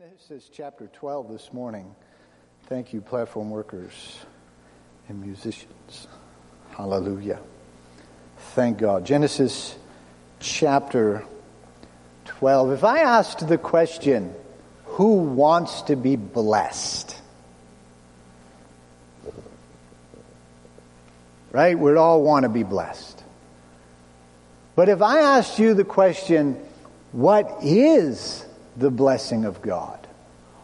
Genesis chapter 12 this morning. Thank you, platform workers and musicians. Hallelujah. Thank God. Genesis chapter 12. If I asked the question, who wants to be blessed? Right? We'd all want to be blessed. But if I asked you the question, what is the blessing of God?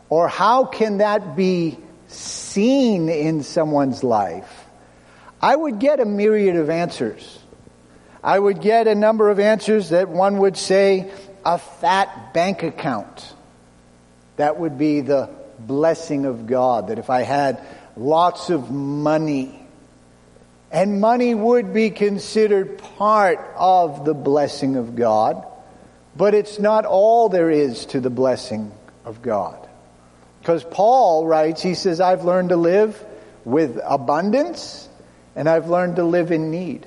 Or how can that be seen in someone's life? I would get a myriad of answers. I would get a number of answers that one would say a fat bank account. That would be the blessing of God. That if I had lots of money, and money would be considered part of the blessing of God, but it's not all there is to the blessing of God. Because Paul writes, he says, I've learned to live with abundance and I've learned to live in need.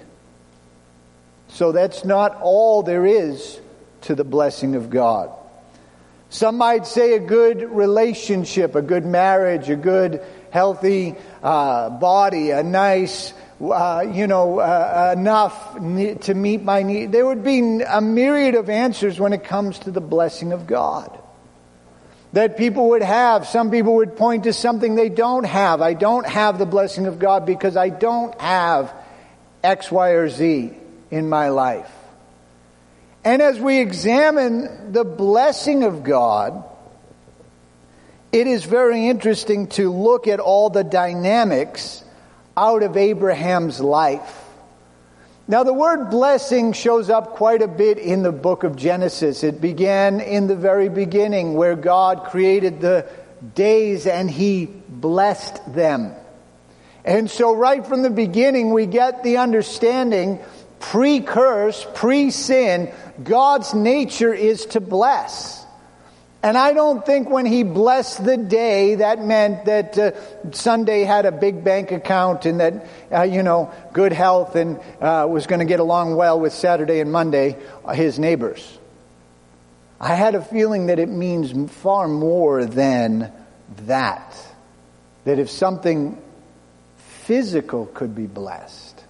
So that's not all there is to the blessing of God. Some might say a good relationship, a good marriage, a good healthy uh, body, a nice, uh, you know, uh, enough to meet my need. There would be a myriad of answers when it comes to the blessing of God that people would have. Some people would point to something they don't have. I don't have the blessing of God because I don't have X, Y, or Z in my life. And as we examine the blessing of God, it is very interesting to look at all the dynamics out of Abraham's life. Now, the word blessing shows up quite a bit in the book of Genesis. It began in the very beginning where God created the days and He blessed them. And so, right from the beginning, we get the understanding pre curse, pre sin, God's nature is to bless. And I don't think when he blessed the day, that meant that uh, Sunday had a big bank account and that, uh, you know, good health and uh, was going to get along well with Saturday and Monday, uh, his neighbors. I had a feeling that it means far more than that. That if something physical could be blessed,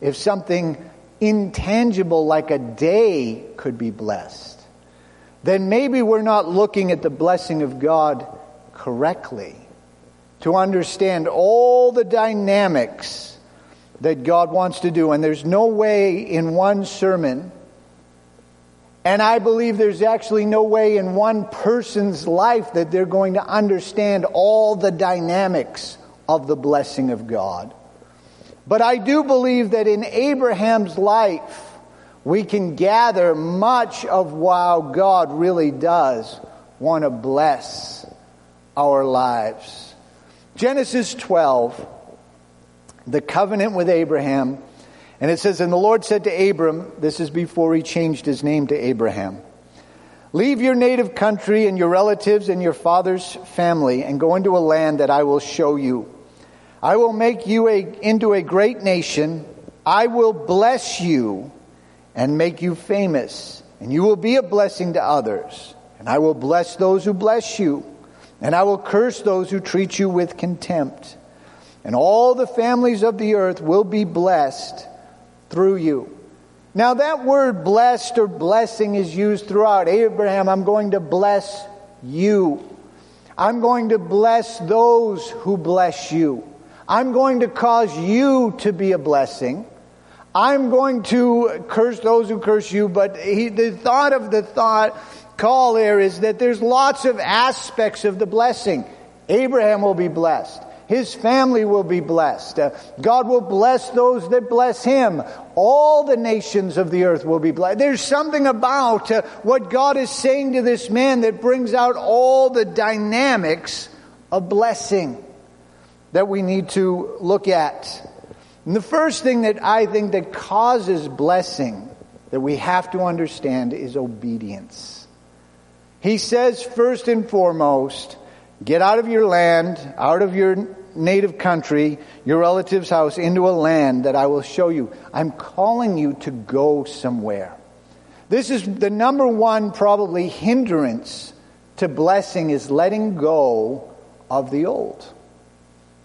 if something intangible like a day could be blessed, then maybe we're not looking at the blessing of God correctly to understand all the dynamics that God wants to do. And there's no way in one sermon, and I believe there's actually no way in one person's life that they're going to understand all the dynamics of the blessing of God. But I do believe that in Abraham's life, we can gather much of how God really does want to bless our lives. Genesis 12, the covenant with Abraham, and it says, And the Lord said to Abram, this is before he changed his name to Abraham, Leave your native country and your relatives and your father's family and go into a land that I will show you. I will make you a, into a great nation. I will bless you and make you famous, and you will be a blessing to others. And I will bless those who bless you, and I will curse those who treat you with contempt. And all the families of the earth will be blessed through you. Now, that word blessed or blessing is used throughout. Abraham, I'm going to bless you. I'm going to bless those who bless you. I'm going to cause you to be a blessing. I'm going to curse those who curse you, but he, the thought of the thought call there is that there's lots of aspects of the blessing. Abraham will be blessed. His family will be blessed. Uh, God will bless those that bless him. All the nations of the earth will be blessed. There's something about uh, what God is saying to this man that brings out all the dynamics of blessing that we need to look at. And the first thing that I think that causes blessing that we have to understand is obedience. He says, first and foremost, get out of your land, out of your native country, your relative's house, into a land that I will show you. I'm calling you to go somewhere. This is the number one probably hindrance to blessing is letting go of the old,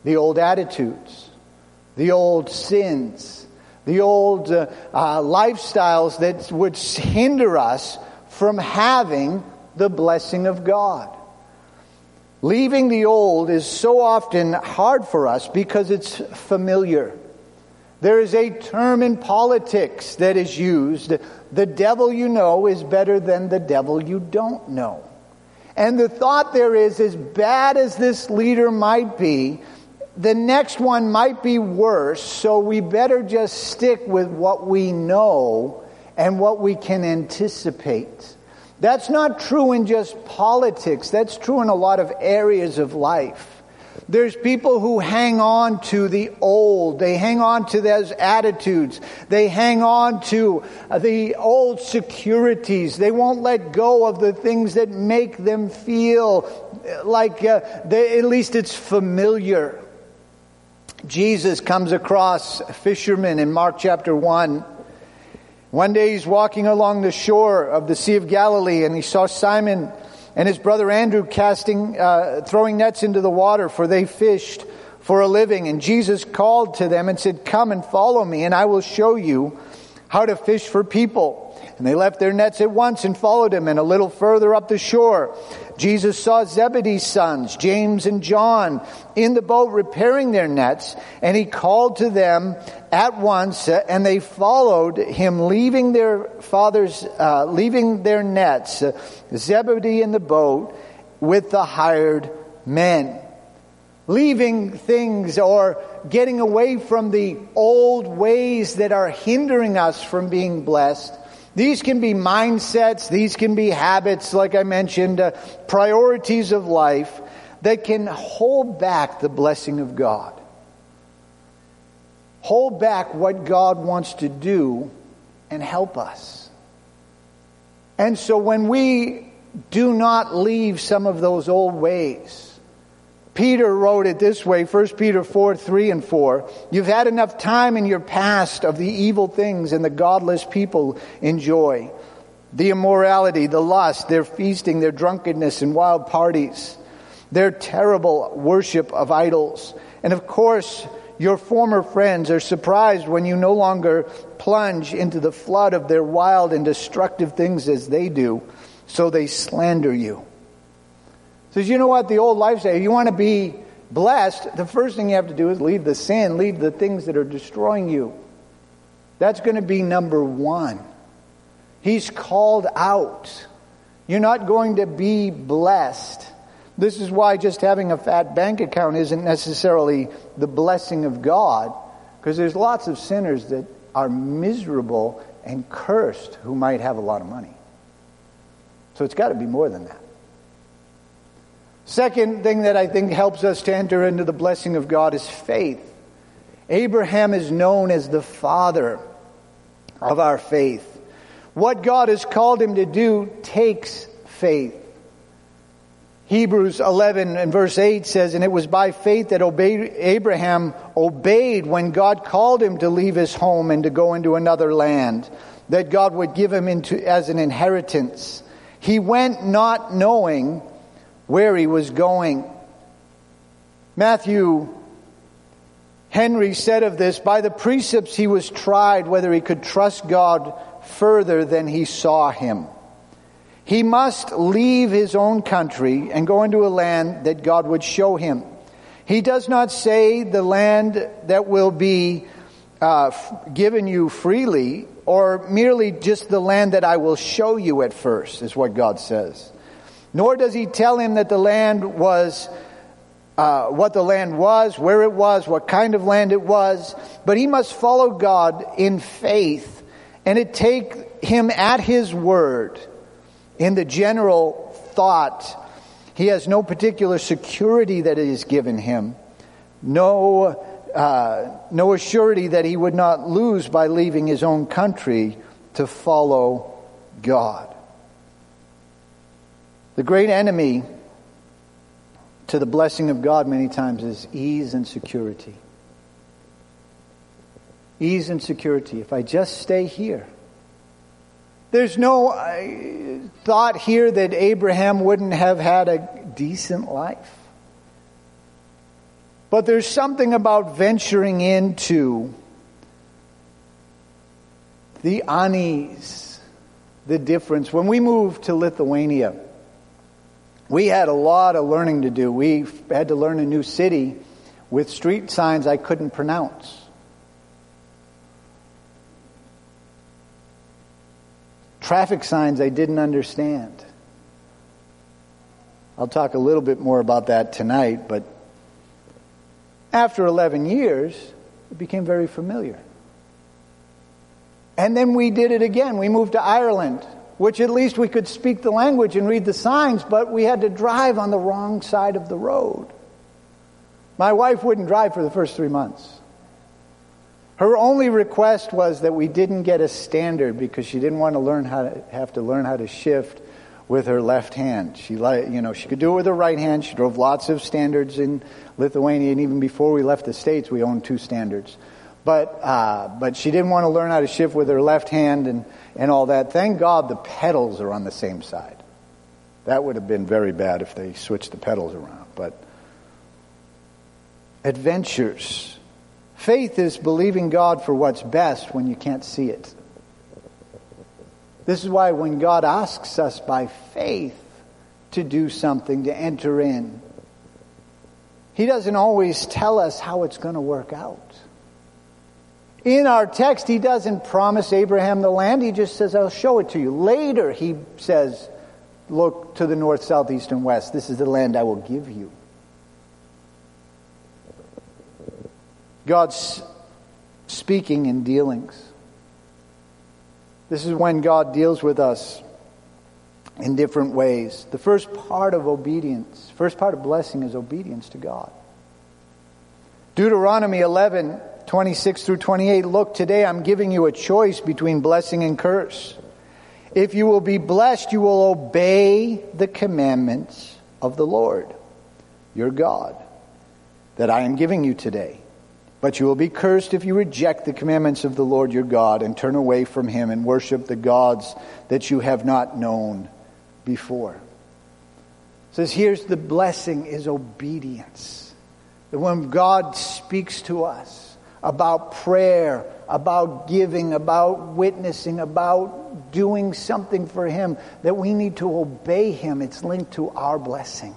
the old attitudes, the old sins, the old uh, uh, lifestyles that would hinder us from having the blessing of God. Leaving the old is so often hard for us because it's familiar. There is a term in politics that is used the devil you know is better than the devil you don't know. And the thought there is, as bad as this leader might be, the next one might be worse, so we better just stick with what we know and what we can anticipate. That's not true in just politics, that's true in a lot of areas of life. There's people who hang on to the old. They hang on to those attitudes. They hang on to the old securities. They won't let go of the things that make them feel like uh, they, at least it's familiar. Jesus comes across fishermen in Mark chapter 1. One day he's walking along the shore of the Sea of Galilee and he saw Simon and his brother Andrew casting, uh, throwing nets into the water, for they fished for a living. And Jesus called to them and said, Come and follow me, and I will show you how to fish for people. And they left their nets at once and followed him. And a little further up the shore, Jesus saw Zebedee's sons, James and John, in the boat repairing their nets. And he called to them at once, uh, and they followed him, leaving their fathers, uh, leaving their nets, uh, Zebedee in the boat with the hired men. Leaving things or getting away from the old ways that are hindering us from being blessed these can be mindsets, these can be habits, like I mentioned, uh, priorities of life that can hold back the blessing of God. Hold back what God wants to do and help us. And so when we do not leave some of those old ways, Peter wrote it this way, 1 Peter 4, 3 and 4. You've had enough time in your past of the evil things and the godless people enjoy. The immorality, the lust, their feasting, their drunkenness and wild parties, their terrible worship of idols. And of course, your former friends are surprised when you no longer plunge into the flood of their wild and destructive things as they do, so they slander you. Says, you know what? The old lifestyle, if you want to be blessed, the first thing you have to do is leave the sin, leave the things that are destroying you. That's going to be number one. He's called out. You're not going to be blessed. This is why just having a fat bank account isn't necessarily the blessing of God, because there's lots of sinners that are miserable and cursed who might have a lot of money. So it's got to be more than that. Second thing that I think helps us to enter into the blessing of God is faith. Abraham is known as the father of our faith. What God has called him to do takes faith. Hebrews 11 and verse 8 says, And it was by faith that Abraham obeyed when God called him to leave his home and to go into another land, that God would give him into, as an inheritance. He went not knowing where he was going. Matthew Henry said of this, by the precepts he was tried whether he could trust God further than he saw him. He must leave his own country and go into a land that God would show him. He does not say the land that will be uh, given you freely, or merely just the land that I will show you at first, is what God says. Nor does he tell him that the land was uh, what the land was, where it was, what kind of land it was, but he must follow God in faith and it take him at his word in the general thought. He has no particular security that is given him, no, uh, no assurity that he would not lose by leaving his own country to follow God. The great enemy to the blessing of God many times is ease and security. Ease and security. If I just stay here, There's no uh, thought here that Abraham wouldn't have had a decent life. But there's something about venturing into the unease, the difference. When we moved to Lithuania, we had a lot of learning to do. We had to learn a new city with street signs I couldn't pronounce. Traffic signs I didn't understand. I'll talk a little bit more about that tonight, but after 11 years, it became very familiar. And then we did it again. We moved to Ireland, which at least we could speak the language and read the signs, but we had to drive on the wrong side of the road. My wife wouldn't drive for the first three months. Her only request was that we didn't get a standard because she didn't want to learn how to have to learn how to shift with her left hand. She, you know, she could do it with her right hand. She drove lots of standards in Lithuania, and even before we left the states, we owned two standards. But uh, but she didn't want to learn how to shift with her left hand and and all that. Thank God the pedals are on the same side. That would have been very bad if they switched the pedals around. But adventures Faith is believing God for what's best when you can't see it. This is why when God asks us by faith to do something, to enter in, He doesn't always tell us how it's going to work out. In our text, He doesn't promise Abraham the land, He just says, I'll show it to you. Later, He says, Look to the north, south, east, and west. This is the land I will give you. God's speaking in dealings. This is when God deals with us in different ways. The first part of obedience, first part of blessing is obedience to God. Deuteronomy 11, 26 through 28. Look, today I'm giving you a choice between blessing and curse. If you will be blessed, you will obey the commandments of the Lord, your God, that I am giving you today. But you will be cursed if you reject the commandments of the Lord your God and turn away from him and worship the gods that you have not known before. It says here's the blessing is obedience. That when God speaks to us about prayer, about giving, about witnessing, about doing something for him, that we need to obey him. It's linked to our blessing.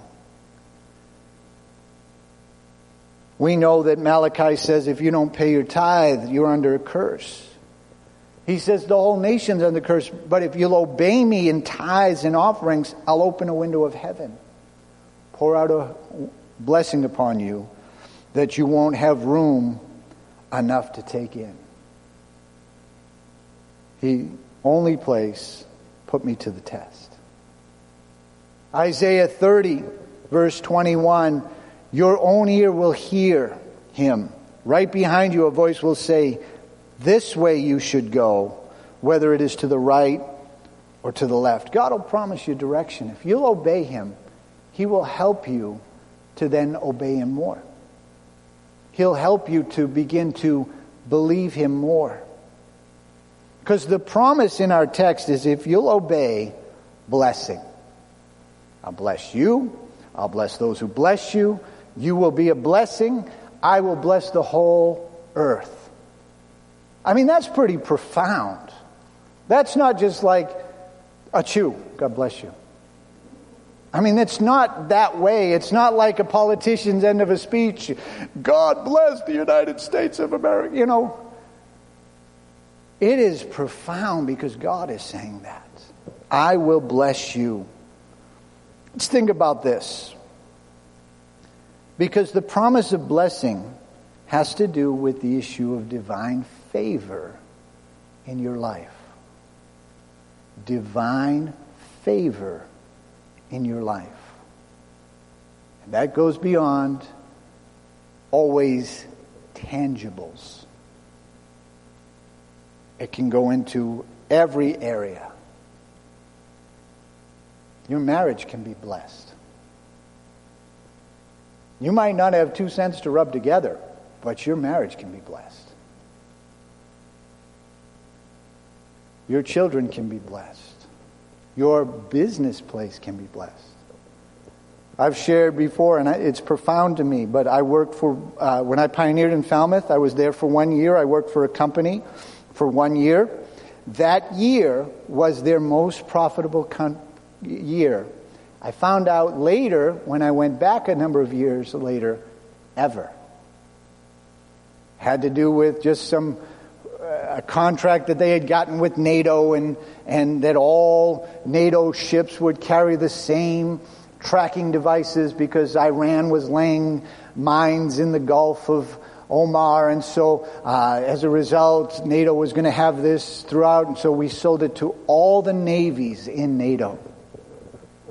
We know that Malachi says if you don't pay your tithe, you're under a curse. He says the whole nation's under curse, but if you'll obey me in tithes and offerings, I'll open a window of heaven, pour out a blessing upon you that you won't have room enough to take in. He only place put me to the test. Isaiah 30, verse 21 your own ear will hear him. Right behind you, a voice will say, This way you should go, whether it is to the right or to the left. God will promise you direction. If you'll obey him, he will help you to then obey him more. He'll help you to begin to believe him more. Because the promise in our text is if you'll obey, blessing. I'll bless you. I'll bless those who bless you. You will be a blessing. I will bless the whole earth. I mean, that's pretty profound. That's not just like a chew. God bless you. I mean, it's not that way. It's not like a politician's end of a speech. God bless the United States of America. You know, it is profound because God is saying that. I will bless you. Let's think about this. Because the promise of blessing has to do with the issue of divine favor in your life. Divine favor in your life. And that goes beyond always tangibles. It can go into every area. Your marriage can be blessed. You might not have two cents to rub together, but your marriage can be blessed. Your children can be blessed. Your business place can be blessed. I've shared before, and it's profound to me, but I worked for, uh, when I pioneered in Falmouth, I was there for one year. I worked for a company for one year. That year was their most profitable con- year. I found out later, when I went back a number of years later, ever. Had to do with just some a contract that they had gotten with NATO and, and that all NATO ships would carry the same tracking devices because Iran was laying mines in the Gulf of Oman. And so, uh, as a result, NATO was going to have this throughout. And so we sold it to all the navies in NATO.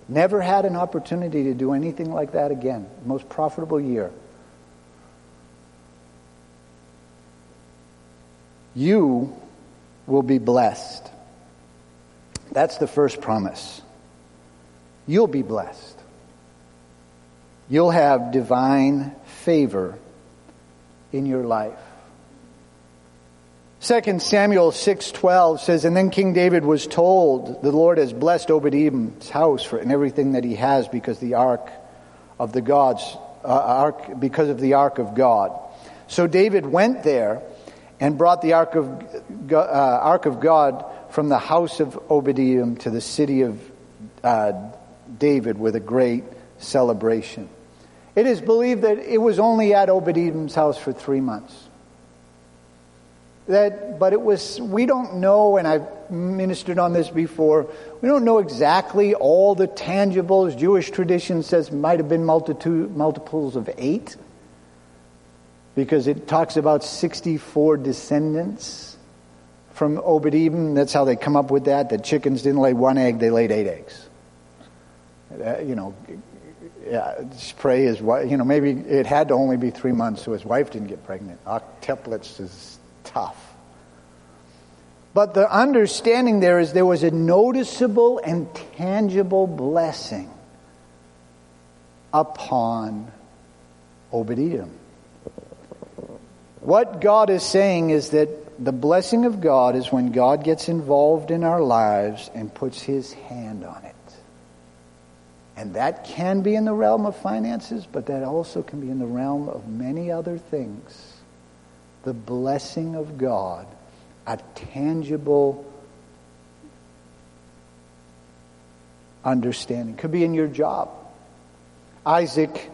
Never had an opportunity to do anything like that again. Most profitable year. You will be blessed. That's the first promise. You'll be blessed. You'll have divine favor in your life. 2 Samuel 6:12 says and then King David was told the Lord has blessed Obed-Edom's house for and everything that he has because the ark of the gods uh, ark because of the ark of God. So David went there and brought the ark of uh, ark of God from the house of Obed-Edom to the city of uh, David with a great celebration. It is believed that it was only at Obed-Edom's house for three months. That, but it was, we don't know, and I've ministered on this before, we don't know exactly all the tangibles. Jewish tradition says might have been multitude, multiples of eight, because it talks about 64 descendants from Obed Edom. That's how they come up with that. That chickens didn't lay one egg, they laid eight eggs. Uh, you know, yeah, pray his wife, you know, maybe it had to only be three months so his wife didn't get pregnant. Octuplets is tough. But the understanding there is there was a noticeable and tangible blessing upon Obed-Edom. What God is saying is that the blessing of God is when God gets involved in our lives and puts his hand on it. And that can be in the realm of finances, but that also can be in the realm of many other things. The blessing of God, a tangible understanding. Could be in your job. Isaac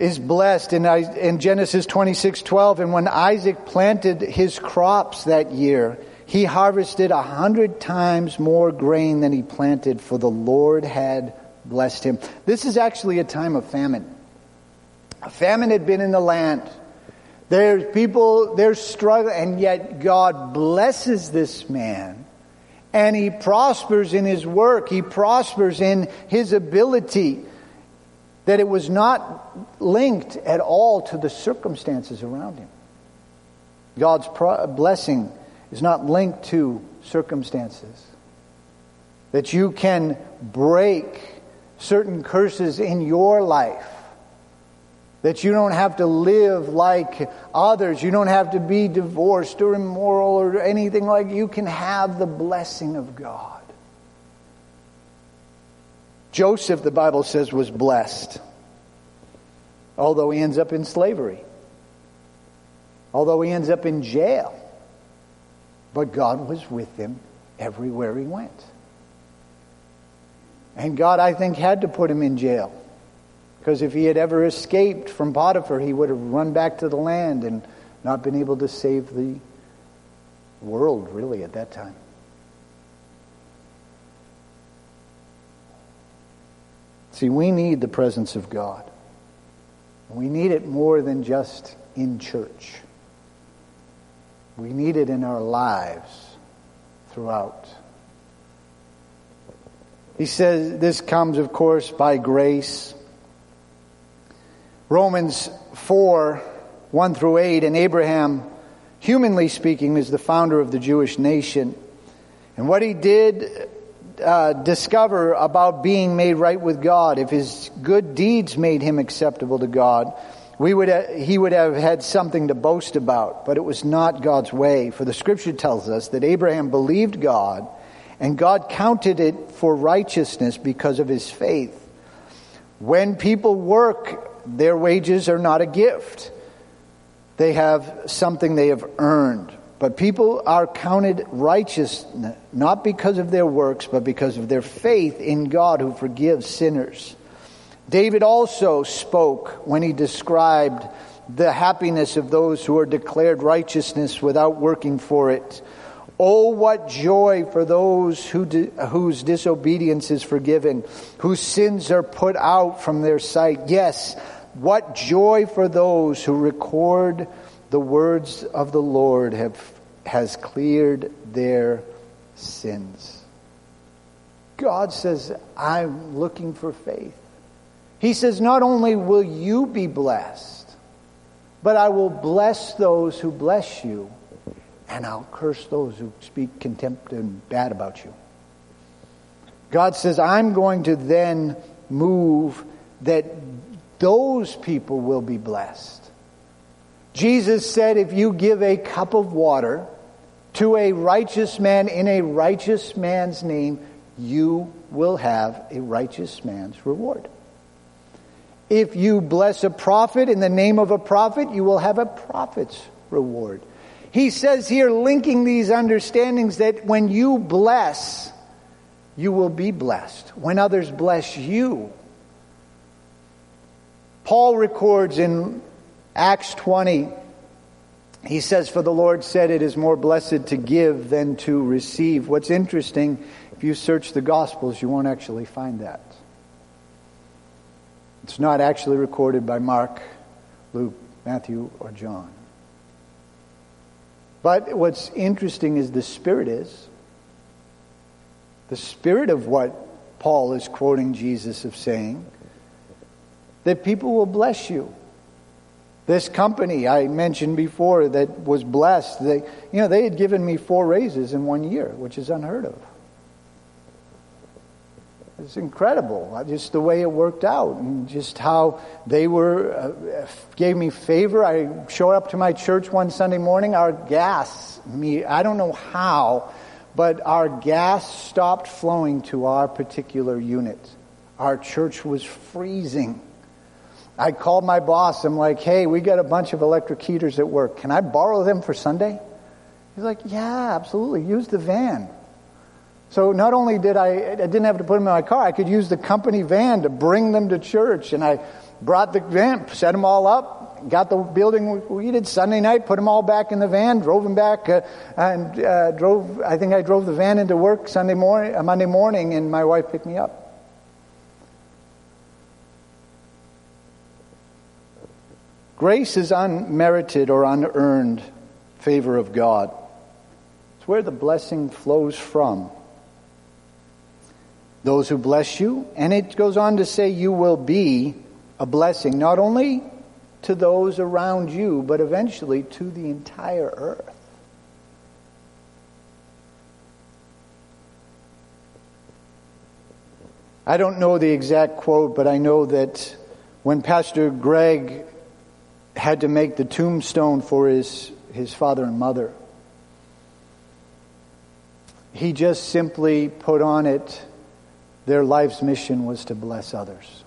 is blessed in, in Genesis 26 12. And when Isaac planted his crops that year, he harvested a hundred times more grain than he planted, for the Lord had blessed him. This is actually a time of famine. A famine had been in the land. There's people, they're struggling, and yet God blesses this man. And he prospers in his work. He prospers in his ability. That it was not linked at all to the circumstances around him. God's pro- blessing is not linked to circumstances. That you can break certain curses in your life. That you don't have to live like others. You don't have to be divorced or immoral or anything like you can have the blessing of God. Joseph, the Bible says, was blessed. Although he ends up in slavery. Although he ends up in jail. But God was with him everywhere he went. And God, I think, had to put him in jail. Because if he had ever escaped from Potiphar, he would have run back to the land and not been able to save the world, really, at that time. See, we need the presence of God. We need it more than just in church. We need it in our lives throughout. He says this comes, of course, by grace. Romans 4 1 through 8, and Abraham, humanly speaking, is the founder of the Jewish nation. And what he did uh, discover about being made right with God, if his good deeds made him acceptable to God, we would have, he would have had something to boast about, but it was not God's way. For the scripture tells us that Abraham believed God, and God counted it for righteousness because of his faith. When people work, their wages are not a gift. They have something they have earned. But people are counted righteous not because of their works, but because of their faith in God who forgives sinners. David also spoke when he described the happiness of those who are declared righteousness without working for it. Oh, what joy for those who whose disobedience is forgiven, whose sins are put out from their sight. Yes, what joy for those who record the words of the Lord have, has cleared their sins. God says, I'm looking for faith. He says, Not only will you be blessed, but I will bless those who bless you, and I'll curse those who speak contempt and bad about you. God says, I'm going to then move that those people will be blessed. Jesus said, if you give a cup of water to a righteous man in a righteous man's name, you will have a righteous man's reward. If you bless a prophet in the name of a prophet, you will have a prophet's reward. He says here, linking these understandings, that when you bless, you will be blessed. When others bless you, Paul records in Acts 20, he says, For the Lord said, It is more blessed to give than to receive. What's interesting, if you search the Gospels, you won't actually find that. It's not actually recorded by Mark, Luke, Matthew, or John. But what's interesting is the Spirit is. The Spirit of what Paul is quoting Jesus of saying that people will bless you. This company I mentioned before that was blessed, they, you know, they had given me four raises in one year, which is unheard of. It's incredible, uh, just the way it worked out, and just how they were uh, gave me favor. I showed up to my church one Sunday morning. Our gas, me, I don't know how, but our gas stopped flowing to our particular unit. Our church was freezing. I called my boss. I'm like, "Hey, we got a bunch of electric heaters at work. Can I borrow them for Sunday?" He's like, "Yeah, absolutely. Use the van." So not only did I, I didn't have to put them in my car, I could use the company van to bring them to church. And I brought the van, set them all up, got the building we did Sunday night, put them all back in the van, drove them back, uh, and uh, drove, I think I drove the van into work Sunday morning, uh, Monday morning, and my wife picked me up. Grace is unmerited or unearned favor of God. It's where the blessing flows from those who bless you. And it goes on to say you will be a blessing, not only to those around you, but eventually to the entire earth. I don't know the exact quote, but I know that when Pastor Greg had to make the tombstone for his, his father and mother, he just simply put on it their life's mission was to bless others.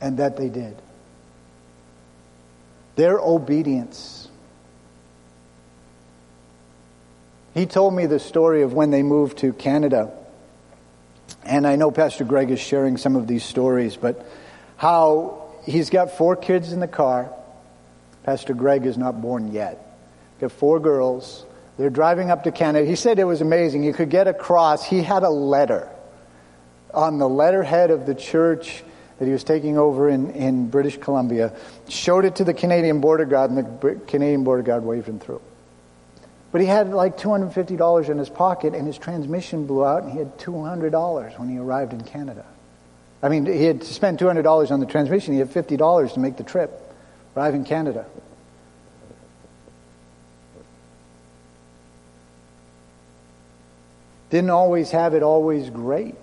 And that they did. Their obedience. He told me the story of when they moved to Canada. And I know Pastor Greg is sharing some of these stories, but how he's got four kids in the car. Pastor Greg is not born yet. Got four girls. They're driving up to Canada. He said it was amazing. You could get across. He had a letter on the letterhead of the church that he was taking over in, in British Columbia, showed it to the Canadian border guard, and the Canadian border guard waved him through. But he had like $250 in his pocket, and his transmission blew out, and he had $200 when he arrived in Canada. I mean, he had spent $200 on the transmission, he had $50 to make the trip, arrive in Canada. Didn't always have it always great.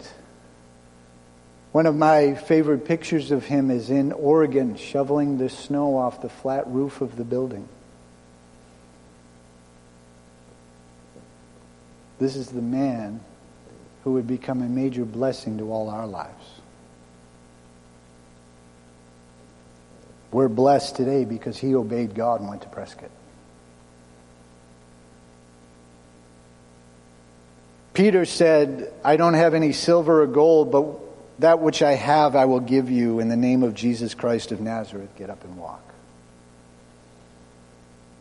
One of my favorite pictures of him is in Oregon, shoveling the snow off the flat roof of the building. This is the man who would become a major blessing to all our lives. We're blessed today because he obeyed God and went to Prescott. Peter said, I don't have any silver or gold, but that which I have I will give you in the name of Jesus Christ of Nazareth. Get up and walk.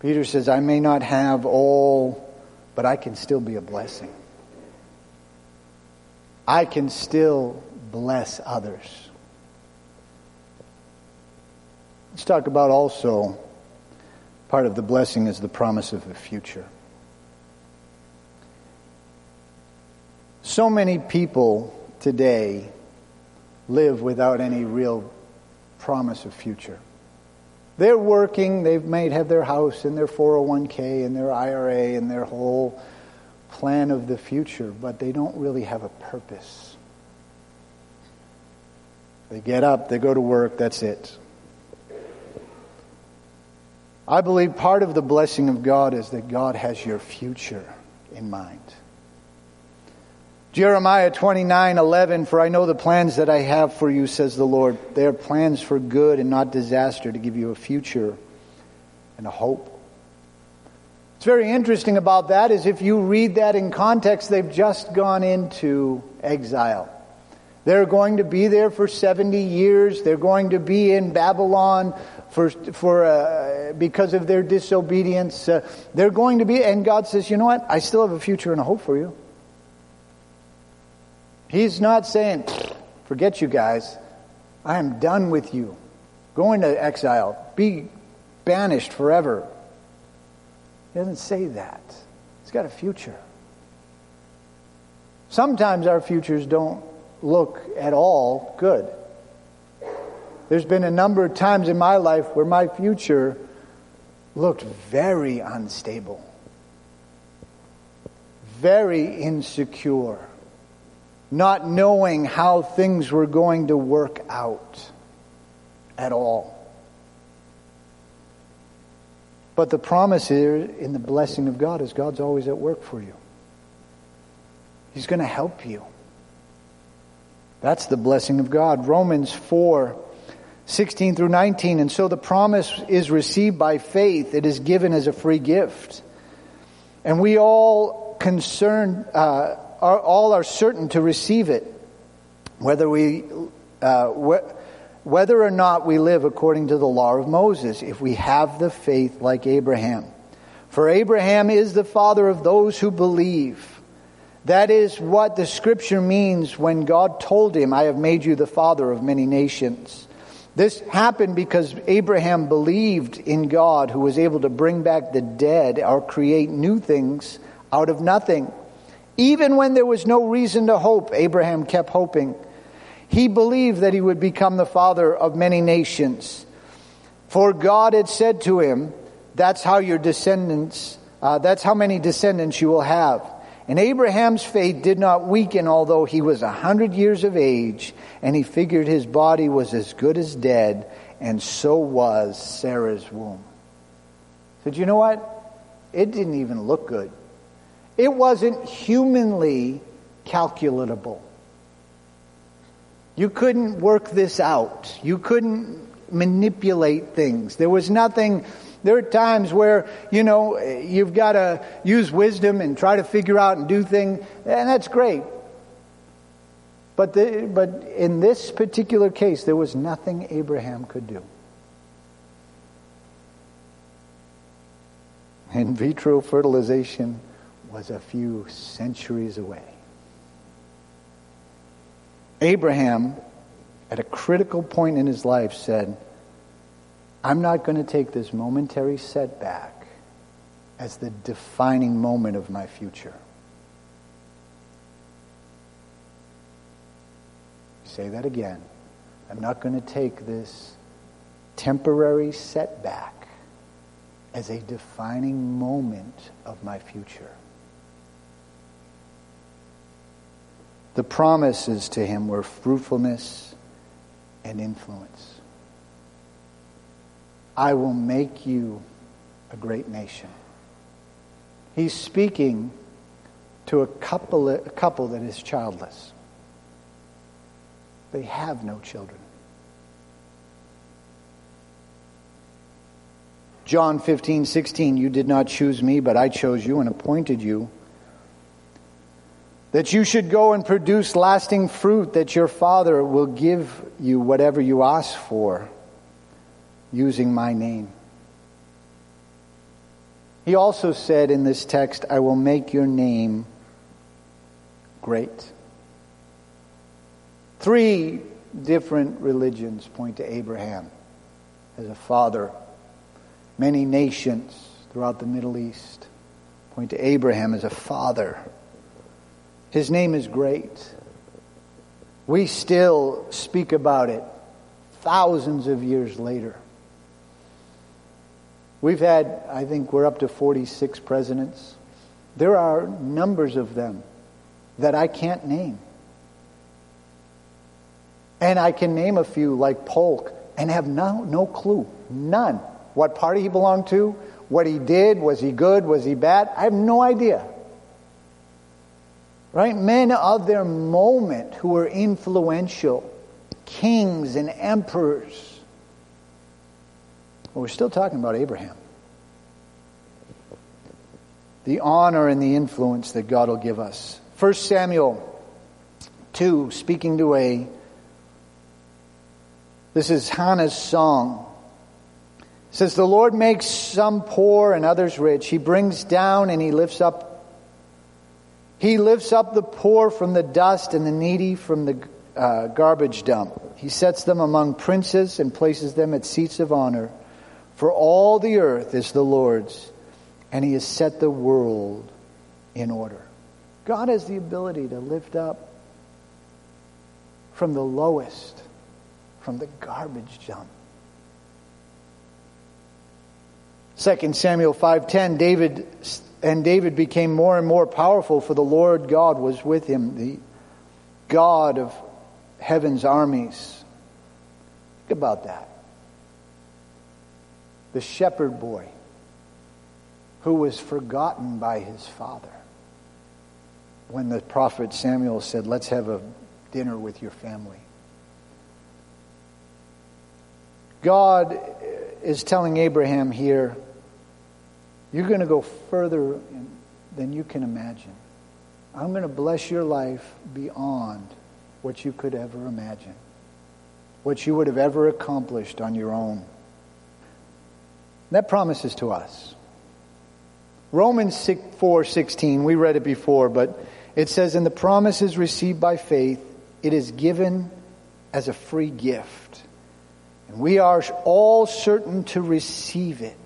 Peter says, I may not have all, but I can still be a blessing. I can still bless others. Let's talk about also part of the blessing is the promise of the future. So many people today live without any real promise of future. They're working, they've made have their house and their 401k and their IRA and their whole plan of the future, but they don't really have a purpose. They get up, they go to work, that's it. I believe part of the blessing of God is that God has your future in mind. Jeremiah 29 11, for I know the plans that I have for you, says the Lord. They are plans for good and not disaster, to give you a future and a hope. What's very interesting about that is if you read that in context, they've just gone into exile. They're going to be there for 70 years. They're going to be in Babylon for, for, uh, because of their disobedience. Uh, they're going to be, and God says, you know what? I still have a future and a hope for you. He's not saying, forget you guys. I am done with you. Go into exile. Be banished forever. He doesn't say that. He's got a future. Sometimes our futures don't look at all good. There's been a number of times in my life where my future looked very unstable, very insecure not knowing how things were going to work out at all. But the promise here in the blessing of God is God's always at work for you. He's going to help you. That's the blessing of God. Romans 4 16 through 19. And so the promise is received by faith, it is given as a free gift. And we all concern, uh, are, all are certain to receive it, whether we, uh, wh- whether or not we live according to the law of Moses, if we have the faith like Abraham. For Abraham is the father of those who believe. That is what the scripture means when God told him, I have made you the father of many nations. This happened because Abraham believed in God who was able to bring back the dead or create new things out of nothing. Even when there was no reason to hope, Abraham kept hoping. He believed that he would become the father of many nations. For God had said to him, That's how your descendants, uh, that's how many descendants you will have. And Abraham's faith did not weaken, although he was a hundred years of age, and he figured his body was as good as dead, and so was Sarah's womb. Said, you know what? It didn't even look good. It wasn't humanly calculatable. You couldn't work this out. You couldn't manipulate things. There was nothing. There are times where, you know, you've got to use wisdom and try to figure out and do things, and that's great. But, the, but in this particular case, there was nothing Abraham could do. In vitro fertilization was a few centuries away. Abraham, at a critical point in his life, said, I'm not going to take this momentary setback as the defining moment of my future. Say that again. I'm not going to take this temporary setback as a defining moment of my future. The promises to him were fruitfulness and influence. I will make you a great nation. He's speaking to a couple, a couple that is childless. They have no children. John 15, 16, you did not choose me, but I chose you and appointed you. That you should go and produce lasting fruit, that your Father will give you whatever you ask for using my name. He also said in this text, I will make your name great. Three different religions point to Abraham as a father. Many nations throughout the Middle East point to Abraham as a father. His name is great. We still speak about it thousands of years later. We've had, I think we're up to 46 presidents. There are numbers of them that I can't name. And I can name a few like Polk and have no, no clue, none. What party he belonged to, what he did, was he good, was he bad? I have no idea. Right? Men of their moment who were influential, kings and emperors. Well, we're still talking about Abraham. The honor and the influence that God will give us. 1 Samuel 2, speaking to a, this is Hannah's song. It says, The Lord makes some poor and others rich. He brings down and he lifts up he lifts up the poor from the dust and the needy from the uh, garbage dump. He sets them among princes and places them at seats of honor. For all the earth is the Lord's, and He has set the world in order. God has the ability to lift up from the lowest, from the garbage dump. 2 Samuel 5:10 David and David became more and more powerful, for the Lord God was with him, the God of heaven's armies. Think about that. The shepherd boy who was forgotten by his father. When the prophet Samuel said, Let's have a dinner with your family. God is telling Abraham here, you're going to go further than you can imagine. I'm going to bless your life beyond what you could ever imagine, what you would have ever accomplished on your own. That promises to us. Romans 4:16, we read it before, but it says and the promise is received by faith, it is given as a free gift. And we are all certain to receive it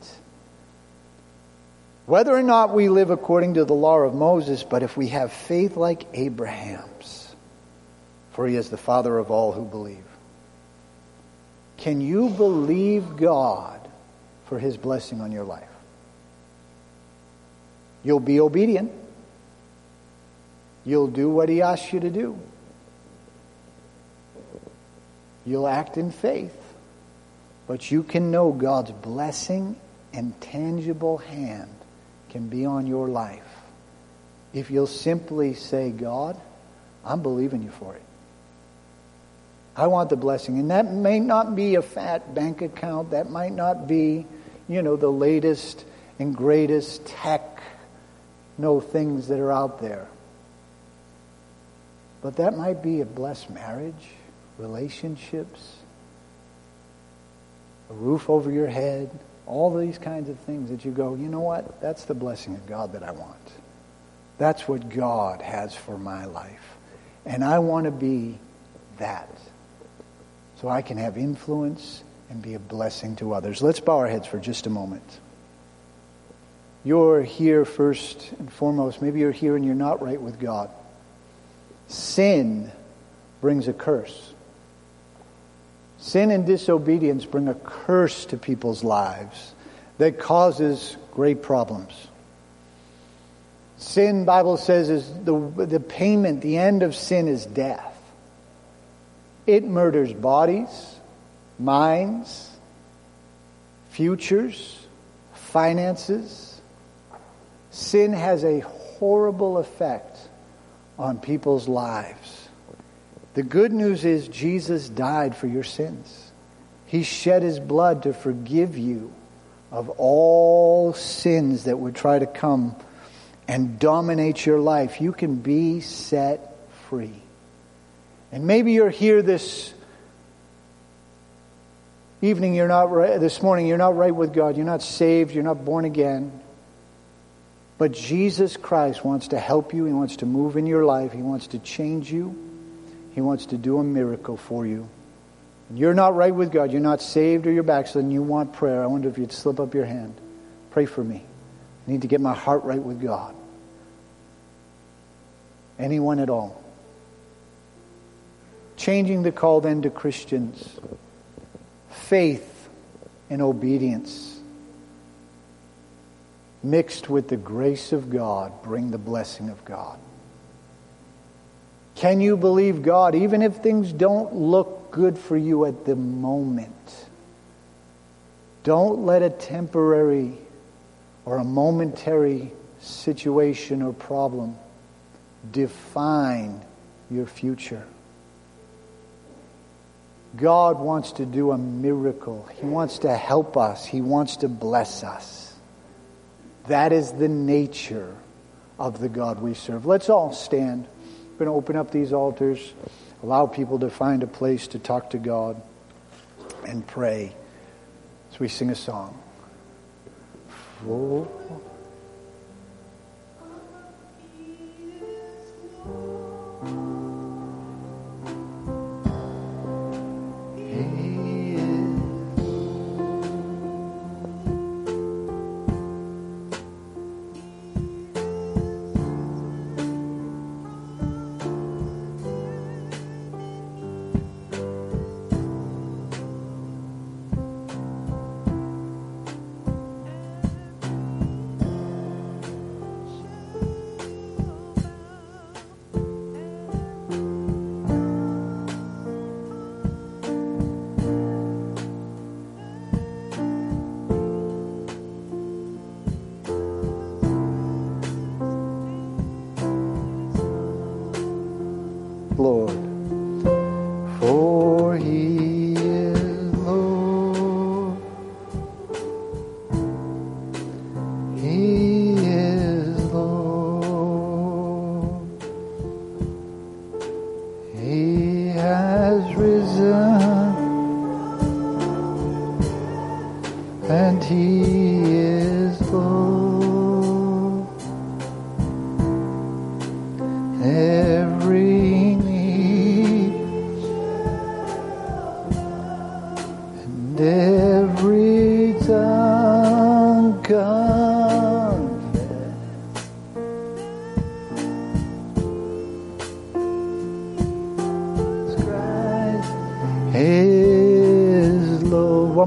whether or not we live according to the law of Moses, but if we have faith like Abraham's, for he is the father of all who believe. Can you believe God for his blessing on your life? You'll be obedient. You'll do what he asks you to do. You'll act in faith. But you can know God's blessing and tangible hand can be on your life if you'll simply say, God, I'm believing you for it. I want the blessing. And that may not be a fat bank account. That might not be, you know, the latest and greatest tech, no things that are out there. But that might be a blessed marriage, relationships, a roof over your head, all these kinds of things that you go, you know what? That's the blessing of God that I want. That's what God has for my life. And I want to be that. So I can have influence and be a blessing to others. Let's bow our heads for just a moment. You're here first and foremost. Maybe you're here and you're not right with God. Sin brings a curse. Sin and disobedience bring a curse to people's lives that causes great problems. Sin, Bible says, is the, the payment, the end of sin is death. It murders bodies, minds, futures, finances. Sin has a horrible effect on people's lives. The good news is Jesus died for your sins. He shed his blood to forgive you of all sins that would try to come and dominate your life. You can be set free. And maybe you're here this evening, you're not right, this morning, you're not right with God. You're not saved. You're not born again. But Jesus Christ wants to help you. He wants to move in your life. He wants to change you. He wants to do a miracle for you. You're not right with God. You're not saved or you're backslidden. You want prayer. I wonder if you'd slip up your hand. Pray for me. I need to get my heart right with God. Anyone at all. Changing the call then to Christians. Faith and obedience mixed with the grace of God bring the blessing of God. Can you believe God even if things don't look good for you at the moment? Don't let a temporary or a momentary situation or problem define your future. God wants to do a miracle. He wants to help us. He wants to bless us. That is the nature of the God we serve. Let's all stand. We're going to open up these altars, allow people to find a place to talk to God and pray as we sing a song. For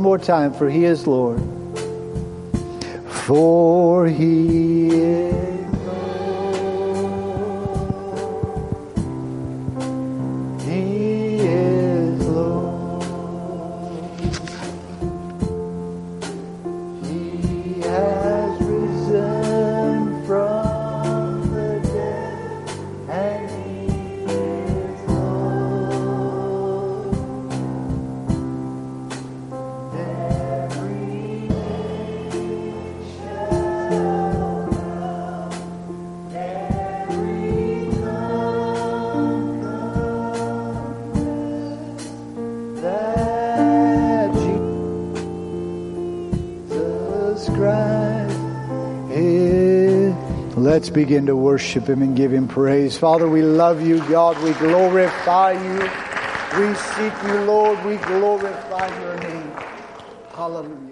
more time, for he is Lord. For he is. Let's begin to worship Him and give Him praise. Father, we love you, God. We glorify you. We seek you, Lord. We glorify your name. Hallelujah.